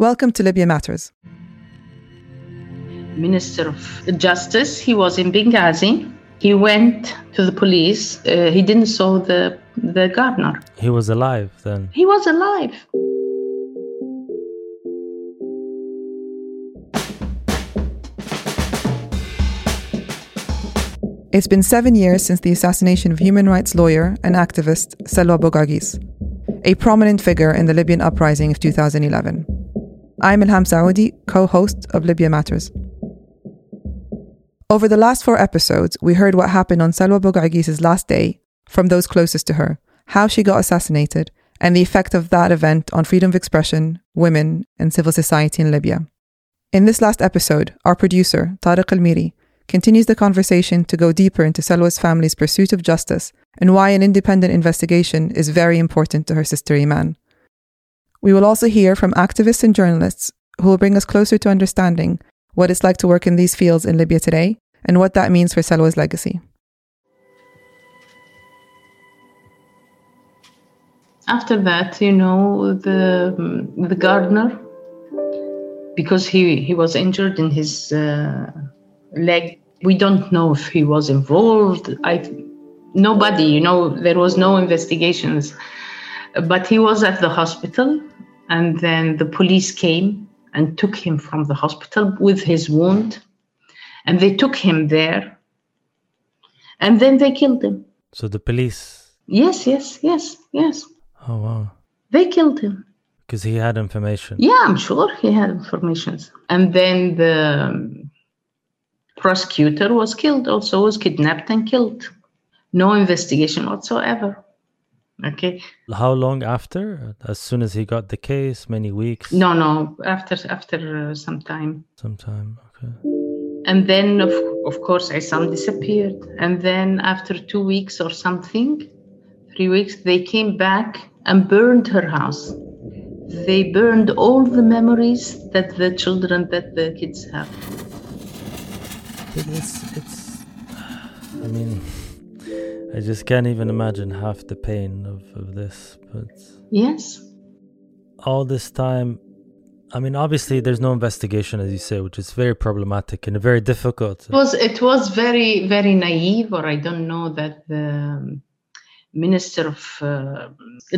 Welcome to Libya Matters. Minister of Justice, he was in Benghazi. He went to the police. Uh, he didn't saw the the gardener. He was alive then. He was alive. It's been seven years since the assassination of human rights lawyer and activist Salwa Bugaighis, a prominent figure in the Libyan uprising of 2011. I'm Ilham Saoudi, co host of Libya Matters. Over the last four episodes, we heard what happened on Salwa Bugaighis's last day from those closest to her, how she got assassinated, and the effect of that event on freedom of expression, women, and civil society in Libya. In this last episode, our producer, Tariq Al-Miri, continues the conversation to go deeper into Salwa's family's pursuit of justice and why an independent investigation is very important to her sister Iman. We will also hear from activists and journalists who will bring us closer to understanding what it's like to work in these fields in Libya today and what that means for Salwa's legacy. After that, you know, the the gardener, because he, he was injured in his uh, leg we don't know if he was involved. I, nobody, you know, there was no investigations. But he was at the hospital, and then the police came and took him from the hospital with his wound, and they took him there, and then they killed him. So the police. Yes, yes, yes, yes. Oh wow. They killed him. Because he had information. Yeah, I'm sure he had information. And then the um, prosecutor was killed, also was kidnapped and killed. No investigation whatsoever. Okay. How long after? As soon as he got the case, many weeks. No, no, after after uh, some time. Some time. Okay. And then of of course Isam disappeared. And then after two weeks or something, three weeks, they came back and burned her house. They burned all the memories that the children, that the kids have it's it's i mean i just can't even imagine half the pain of, of this but yes all this time I mean, obviously, there's no investigation, as you say, which is very problematic and very difficult. It was it was very very naive, or I don't know that the Minister of uh,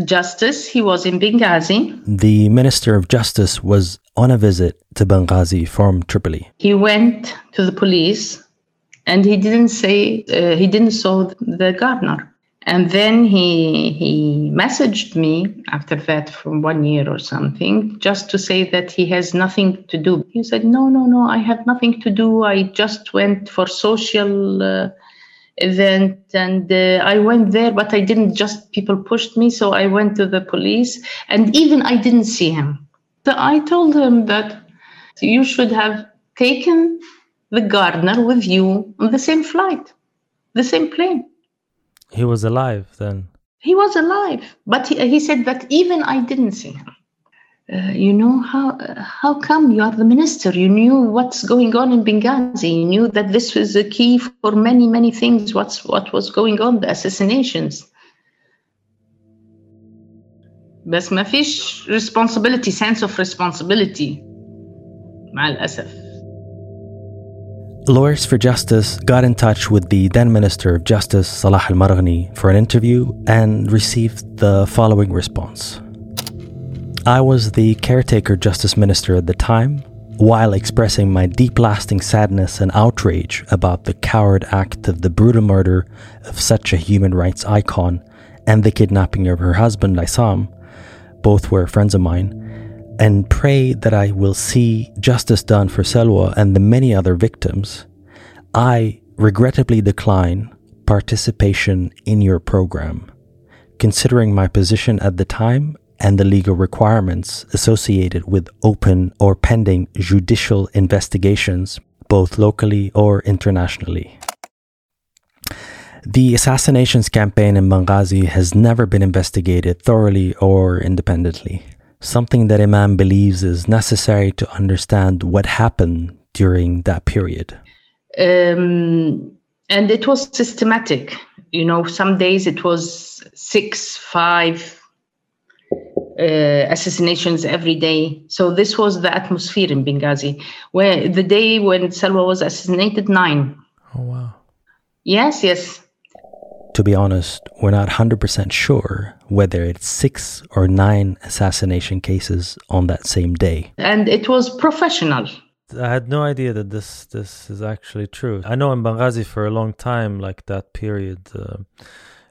Justice he was in Benghazi. The Minister of Justice was on a visit to Benghazi from Tripoli. He went to the police and he didn't say, uh, he didn't saw the gardener. And then he, he messaged me after that for one year or something, just to say that he has nothing to do. He said, no, no, no, I have nothing to do. I just went for social uh, event and uh, I went there, but I didn't just, people pushed me. So I went to the police and even I didn't see him. So I told him that you should have taken the gardener with you on the same flight, the same plane. He was alive then. He was alive, but he, he said that even I didn't see him. Uh, you know how uh, how come you are the minister? You knew what's going on in Benghazi. You knew that this was a key for many many things. What's what was going on? The assassinations. بس ما فيش responsibility sense of responsibility مع الأسف Lawyers for Justice got in touch with the then Minister of Justice Salah Al Marghani for an interview and received the following response. I was the caretaker Justice Minister at the time, while expressing my deep lasting sadness and outrage about the coward act of the brutal murder of such a human rights icon and the kidnapping of her husband Isam both were friends of mine, and pray that I will see justice done for Salwa and the many other victims, I regrettably decline participation in your program, considering my position at the time and the legal requirements associated with open or pending judicial investigations, both locally or internationally. The assassinations campaign in Benghazi has never been investigated thoroughly or independently, something that Iman believes is necessary to understand what happened during that period. Um, and it was systematic. You know, some days it was six, five, uh, assassinations every day. So this was the atmosphere in Benghazi, where the day when Salwa was assassinated, nine. Oh wow. Yes, yes. To be honest, we're not 100% sure whether it's six or nine assassination cases on that same day. And it was professional. I had no idea that this this is actually true. I know in Benghazi for a long time, like that period uh,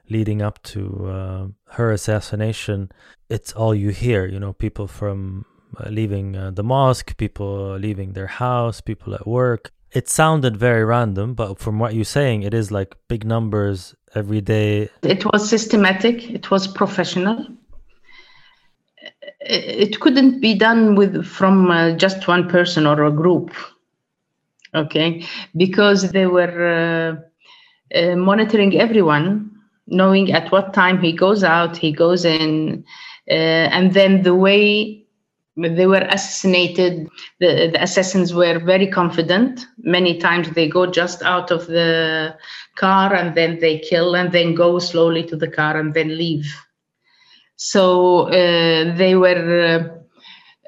leading up to uh, her assassination, it's all you hear. You know, people from uh, leaving uh, the mosque, people leaving their house, people at work. It sounded very random, but from what you're saying, it is like big numbers every day. It was systematic. It was professional it couldn't be done with from uh, just one person or a group okay because they were uh, uh, monitoring everyone knowing at what time he goes out he goes in uh, and then the way they were assassinated the, the assassins were very confident many times they go just out of the car and then they kill and then go slowly to the car and then leave so uh, they were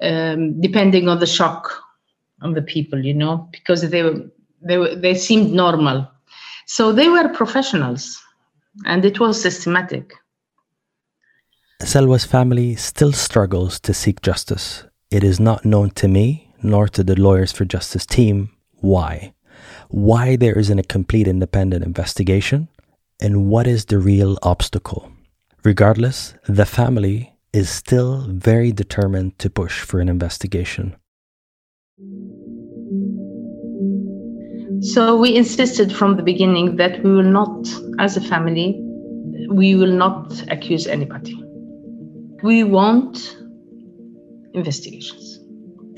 uh, um, depending on the shock on the people, you know, because they were they were, they seemed normal. So they were professionals, and it was systematic. Salwa's family still struggles to seek justice. It is not known to me, nor to the Lawyers for Justice team, why. Why there isn't a complete independent investigation, and what is the real obstacle. Regardless, the family is still very determined to push for an investigation. So we insisted from the beginning that we will not, as a family, we will not accuse anybody. We want investigations,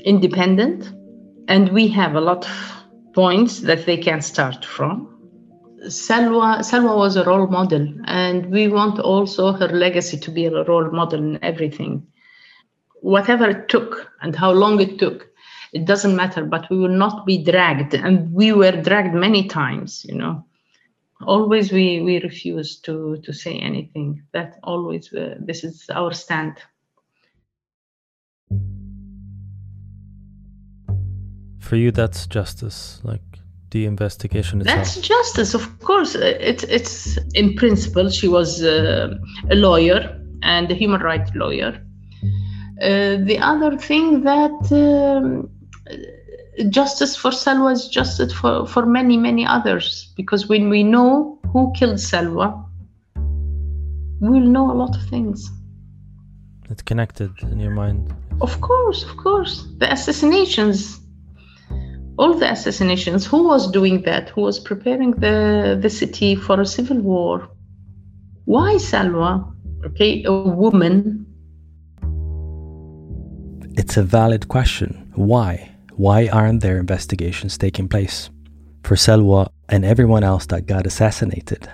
independent, and we have a lot of points that they can start from. Salwa, Salwa was a role model, and we want also her legacy to be a role model in everything. Whatever it took and how long it took, it doesn't matter, but we will not be dragged. And we were dragged many times, you know. Always we, we refuse to, to say anything. That always, uh, this is our stand. For you, that's justice. Like the investigation itself? That's justice, of course. It's it's in principle. She was uh, a lawyer and a human rights lawyer. Uh, the other thing that um, justice for Salwa is justice for, for many, many others. Because when we know who killed Salwa, we'll know a lot of things. It's connected in your mind. Of course, of course. The assassinations, all the assassinations who was doing that who was preparing the the city for a civil war why salwa okay a woman it's a valid question why why aren't there investigations taking place for Salwa and everyone else that got assassinated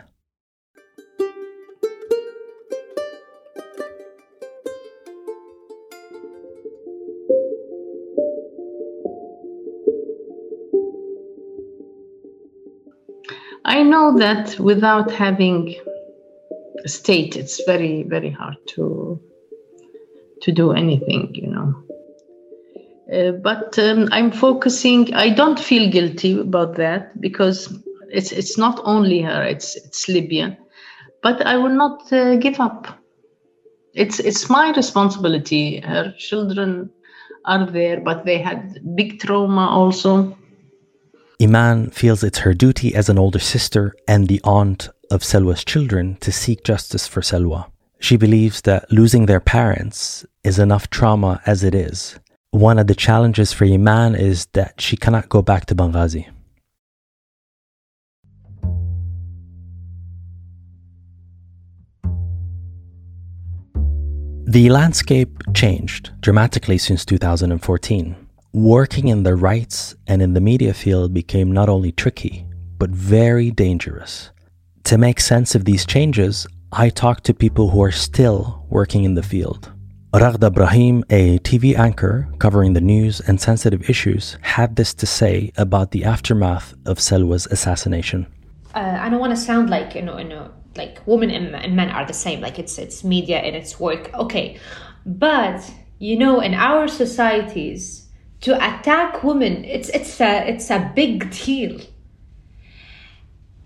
I know that without having a state, it's very, very hard to to do anything, you know. Uh, but um, I'm focusing. I don't feel guilty about that because it's it's not only her. It's it's Libya, but I will not uh, give up. It's it's my responsibility. Her children are there, but they had big trauma also. Iman feels it's her duty as an older sister and the aunt of Salwa's children to seek justice for Selwa. She believes that losing their parents is enough trauma as it is. One of the challenges for Iman is that she cannot go back to Benghazi. The landscape changed dramatically since 2014 working in the rights and in the media field became not only tricky, but very dangerous. To make sense of these changes, I talked to people who are still working in the field. Raghda Brahim, a TV anchor covering the news and sensitive issues, had this to say about the aftermath of Salwa's assassination. Uh, I don't want to sound like you know, you know like women and, men are the same. Like it's it's media and it's work. Okay, But you know, in our societies, to attack women, it's it's a it's a big deal.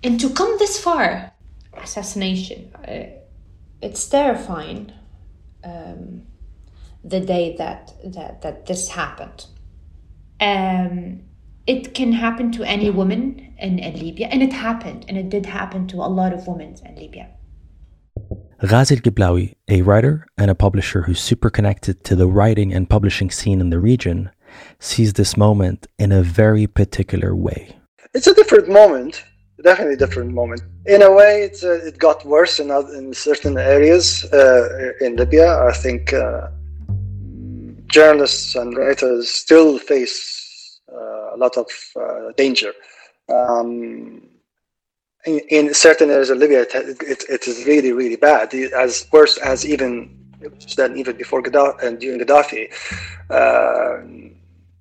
And to come this far, assassination, uh, it's terrifying. Um, the day that that that this happened. Um, it can happen to any woman in, in Libya, and it happened, and it did happen to a lot of women in Libya. Ghazi Gheblawi, a writer and a publisher who's super connected to the writing and publishing scene in the region, sees this moment in a very particular way. It's a different moment, definitely a different moment. In a way, it's, uh, it got worse in, in certain areas uh, in Libya. I think uh, journalists and writers still face uh, a lot of uh, danger. Um, in, in, certain areas of Libya, it, it, it is really, really bad, as worse as even than even before Gaddafi and during Gaddafi. Uh,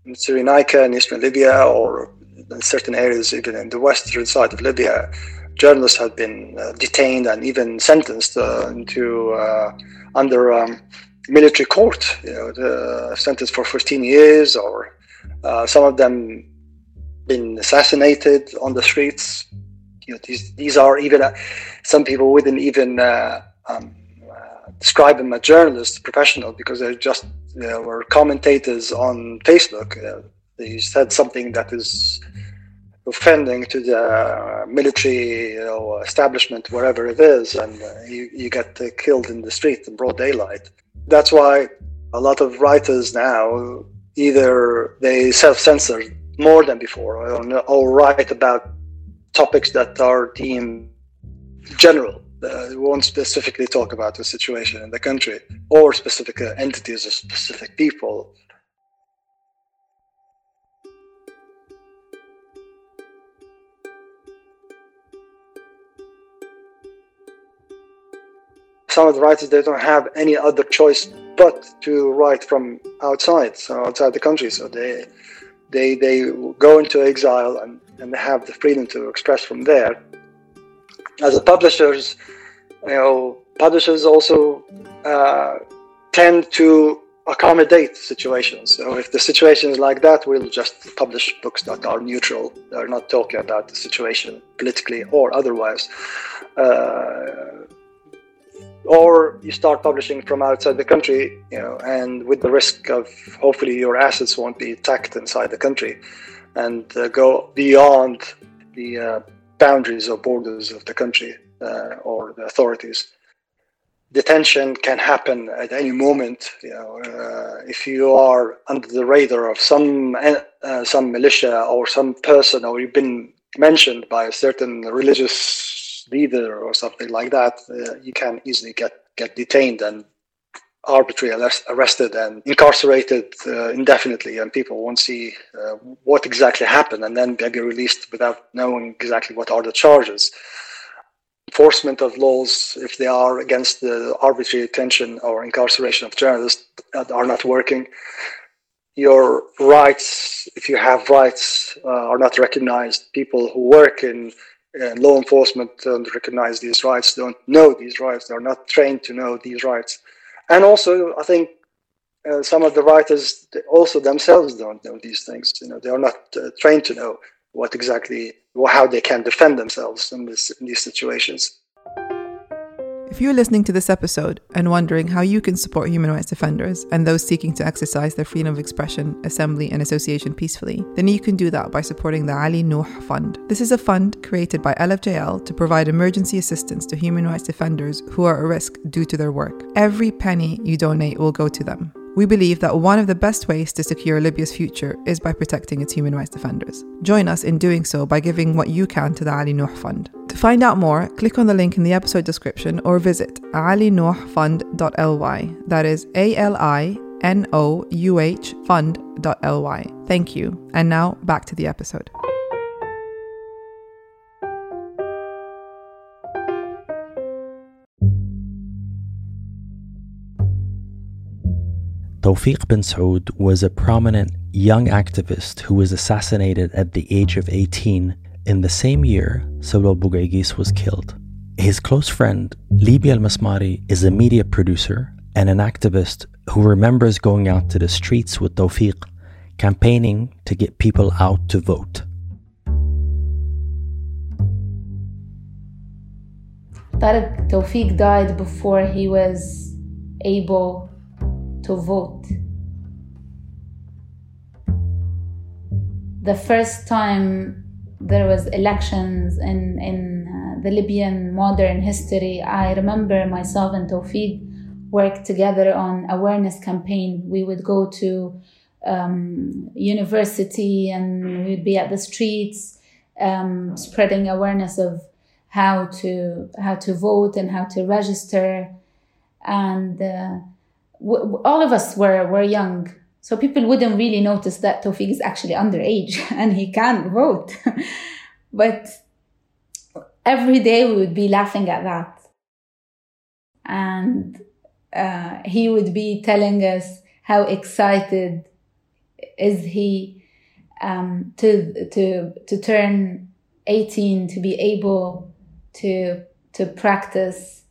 in Cyrenaica in eastern Libya, or in certain areas even in the western side of Libya, journalists have been uh, detained and even sentenced uh, to uh, under um, military court, you know, the sentenced for 15 years, or uh, some of them been assassinated on the streets. You know, these these are even uh, some people wouldn't even uh, um, uh, describe them as journalists, professional, because they're just you know, were commentators on Facebook. they said something that is offending to the military you know, establishment, wherever it is, and uh, you, you get uh, killed in the street in broad daylight that's why a lot of writers now either they self-censor more than before or, or write about topics that are deemed general uh, won't specifically talk about the situation in the country or specific entities or specific people some of the writers they don't have any other choice but to write from outside, so outside the country. So they they they go into exile and, and they have the freedom to express from there. As a publishers, you know, publishers also uh, tend to accommodate situations. So if the situation is like that, we'll just publish books that are neutral. They're not talking about the situation politically or otherwise. Uh, or you start publishing from outside the country, you know, and with the risk of hopefully your assets won't be attacked inside the country, and uh, go beyond the uh, boundaries or borders of the country uh, or the authorities. Detention can happen at any moment. You know, uh, if you are under the radar of some uh, some militia or some person, or you've been mentioned by a certain religious leader or something like that, uh, you can easily get get detained and arbitrarily arrested and incarcerated uh, indefinitely, and people won't see uh, what exactly happened, and then they be released without knowing exactly what are the charges. Enforcement of laws, if they are against the arbitrary detention or incarceration of journalists, are not working. Your rights, if you have rights, uh, are not recognized. People who work in and law enforcement don't recognize these rights, don't know these rights, they're not trained to know these rights. And also, I think uh, some of the writers also themselves don't know these things. You know, they are not uh, trained to know what exactly, how they can defend themselves in, this, in these situations. If you're listening to this episode and wondering how you can support human rights defenders and those seeking to exercise their freedom of expression, assembly, and association peacefully, then you can do that by supporting the Ali Nouh Fund. This is a fund created by LFJL to provide emergency assistance to human rights defenders who are at risk due to their work. Every penny you donate will go to them. We believe that one of the best ways to secure Libya's future is by protecting its human rights defenders. Join us in doing so by giving what you can to the Ali Nouh Fund. To find out more, click on the link in the episode description or visit alinouhfund.ly. That is A L I N O U H fund.ly. Thank you. And now back to the episode. Tawfiq bin Saud was a prominent young activist who was assassinated at the age of 18 in the same year Salwa Bugaighis was killed. His close friend, Libya Al Masmari, is a media producer and an activist who remembers going out to the streets with Tawfiq, campaigning to get people out to vote. Tariq Tawfiq died before he was able vote. The first time there was elections in, in uh, the Libyan modern history, I remember myself and Tawfiq worked together on awareness campaign. We would go to um, university and we'd be at the streets um, spreading awareness of how to how to vote and how to register and uh, w- all of us were were young. So people wouldn't really notice that Tawfiq is actually underage and he can't vote. But every day we would be laughing at that. And uh, he would be telling us how excited is he um, to to to turn 18 to be able to to practice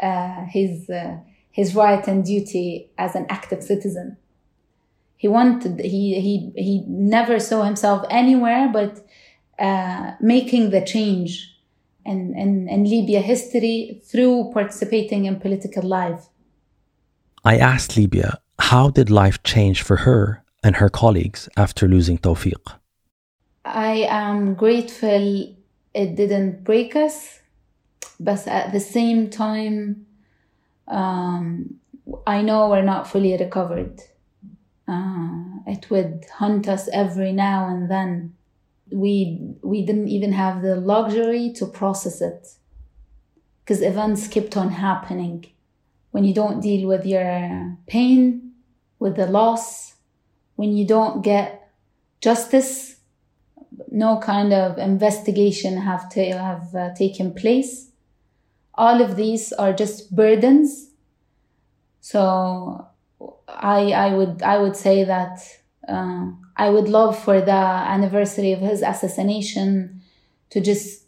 uh, his uh, his right and duty as an active citizen. He wanted he he he never saw himself anywhere but uh, making the change in, in, in Libya history through participating in political life. I asked Libya how did life change for her and her colleagues after losing Tawfiq? I am grateful it didn't break us but at the same time um, i know we're not fully recovered. Uh, it would hunt us every now and then. We we didn't even have the luxury to process it. Because events kept on happening. When you don't deal with your pain with the loss when you don't get justice no kind of investigation have to have uh, taken place all of these are just burdens. So i i would i would say that uh, i would love for the anniversary of his assassination to just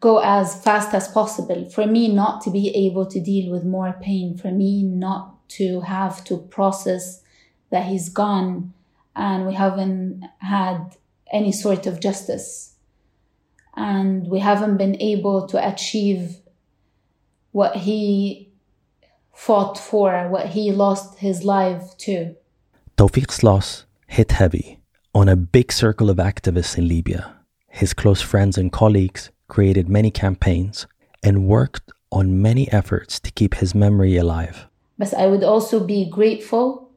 go as fast as possible. For me not to be able to deal with more pain. For me not to have to process that he's gone and we haven't had any sort of justice. And we haven't been able to achieve what he fought for, what he lost his life to. Tawfiq's loss hit heavy on a big circle of activists in Libya. His close friends and colleagues created many campaigns and worked on many efforts to keep his memory alive. But I would also be grateful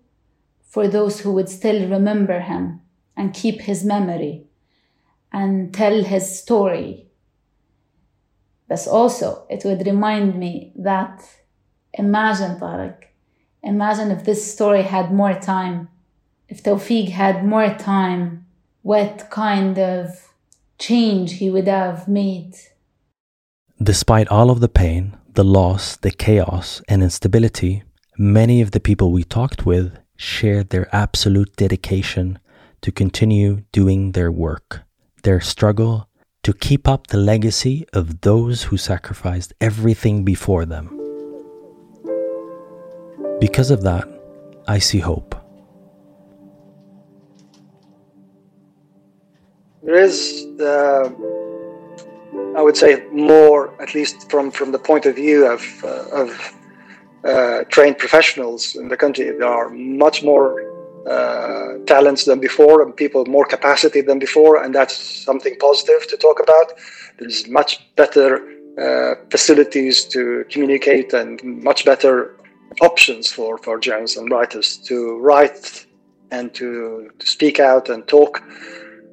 for those who would still remember him and keep his memory and tell his story but also, it would remind me that imagine, Tariq, imagine if this story had more time, if Tawfiq had more time, what kind of change he would have made. Despite all of the pain, the loss, the chaos, and instability, many of the people we talked with shared their absolute dedication to continue doing their work, their struggle to keep up the legacy of those who sacrificed everything before them. Because of that, I see hope. There is, uh, I would say, more, at least from, from the point of view of, uh, of uh, trained professionals in the country. There are much more uh, talents than before and people more capacity than before and that's something positive to talk about. There's much better uh, facilities to communicate and much better options for, for journalists and writers to write and to, to speak out and talk.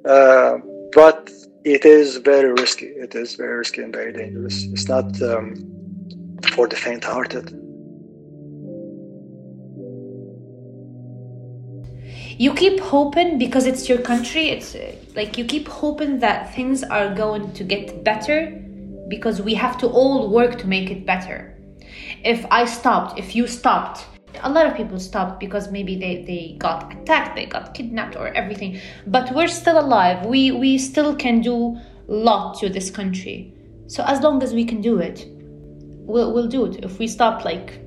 Uh, but it is very risky. It is very risky and very dangerous. It's not um, for the faint-hearted you keep hoping because it's your country it's uh, like you keep hoping that things are going to get better because we have to all work to make it better. If i stopped if you stopped a lot of people stopped because maybe they, they got attacked they got kidnapped or everything but we're still alive. We we still can do a lot to this country. So as long as we can do it we'll, we'll do it. If we stop like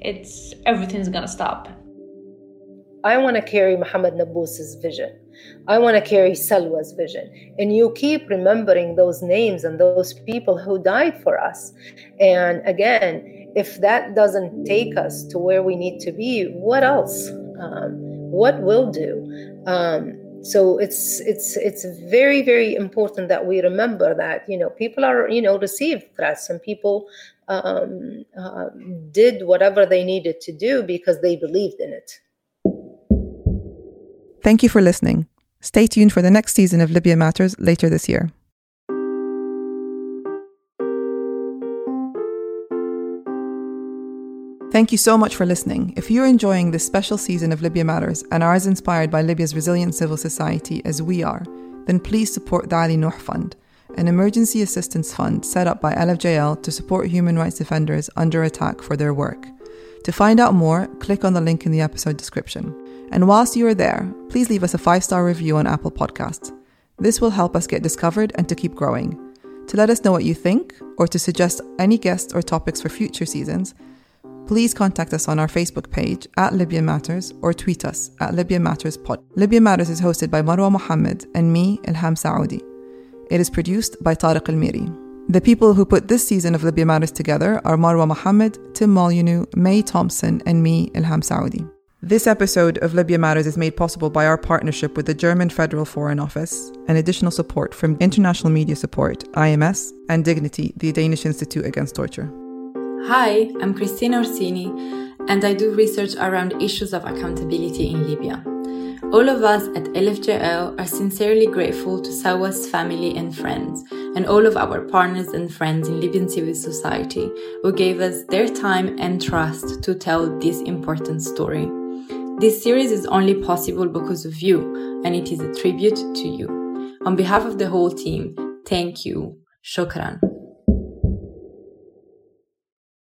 it's everything's gonna stop. I want to carry Muhammad Nabbous's vision. I want to carry Salwa's vision. And you keep remembering those names and those people who died for us. And again, if that doesn't take us to where we need to be, what else? Um, what will do? Um, so it's it's it's very very important that we remember that you know people are you know received threats and people um, uh, did whatever they needed to do because they believed in it. Thank you for listening. Stay tuned for the next season of Libya Matters later this year. Thank you so much for listening. If you're enjoying this special season of Libya Matters and are as inspired by Libya's resilient civil society as we are, then please support the Ali Nouh Fund, an emergency assistance fund set up by LFJL to support human rights defenders under attack for their work. To find out more, click on the link in the episode description. And whilst you are there, please leave us a five star review on Apple Podcasts. This will help us get discovered and to keep growing. To let us know what you think, or to suggest any guests or topics for future seasons, please contact us on our Facebook page at Libya Matters or tweet us at Libya Matters Pod. Libya Matters is hosted by Marwa Mohammed and me, Ilham Saoudi. It is produced by Tariq Al Miri. The people who put this season of Libya Matters together are Marwa Mohammed, Tim Molyneux, May Thompson, and me, Ilham Saoudi. This episode of Libya Matters is made possible by our partnership with the German Federal Foreign Office and additional support from International Media Support, IMS, and Dignity, the Danish Institute Against Torture. Hi, I'm Cristina Orsini, and I do research around issues of accountability in Libya. All of us at LFJL are sincerely grateful to Salwa's family and friends, and all of our partners and friends in Libyan civil society who gave us their time and trust to tell this important story. This series is only possible because of you, and it is a tribute to you. On behalf of the whole team, thank you. Shukran.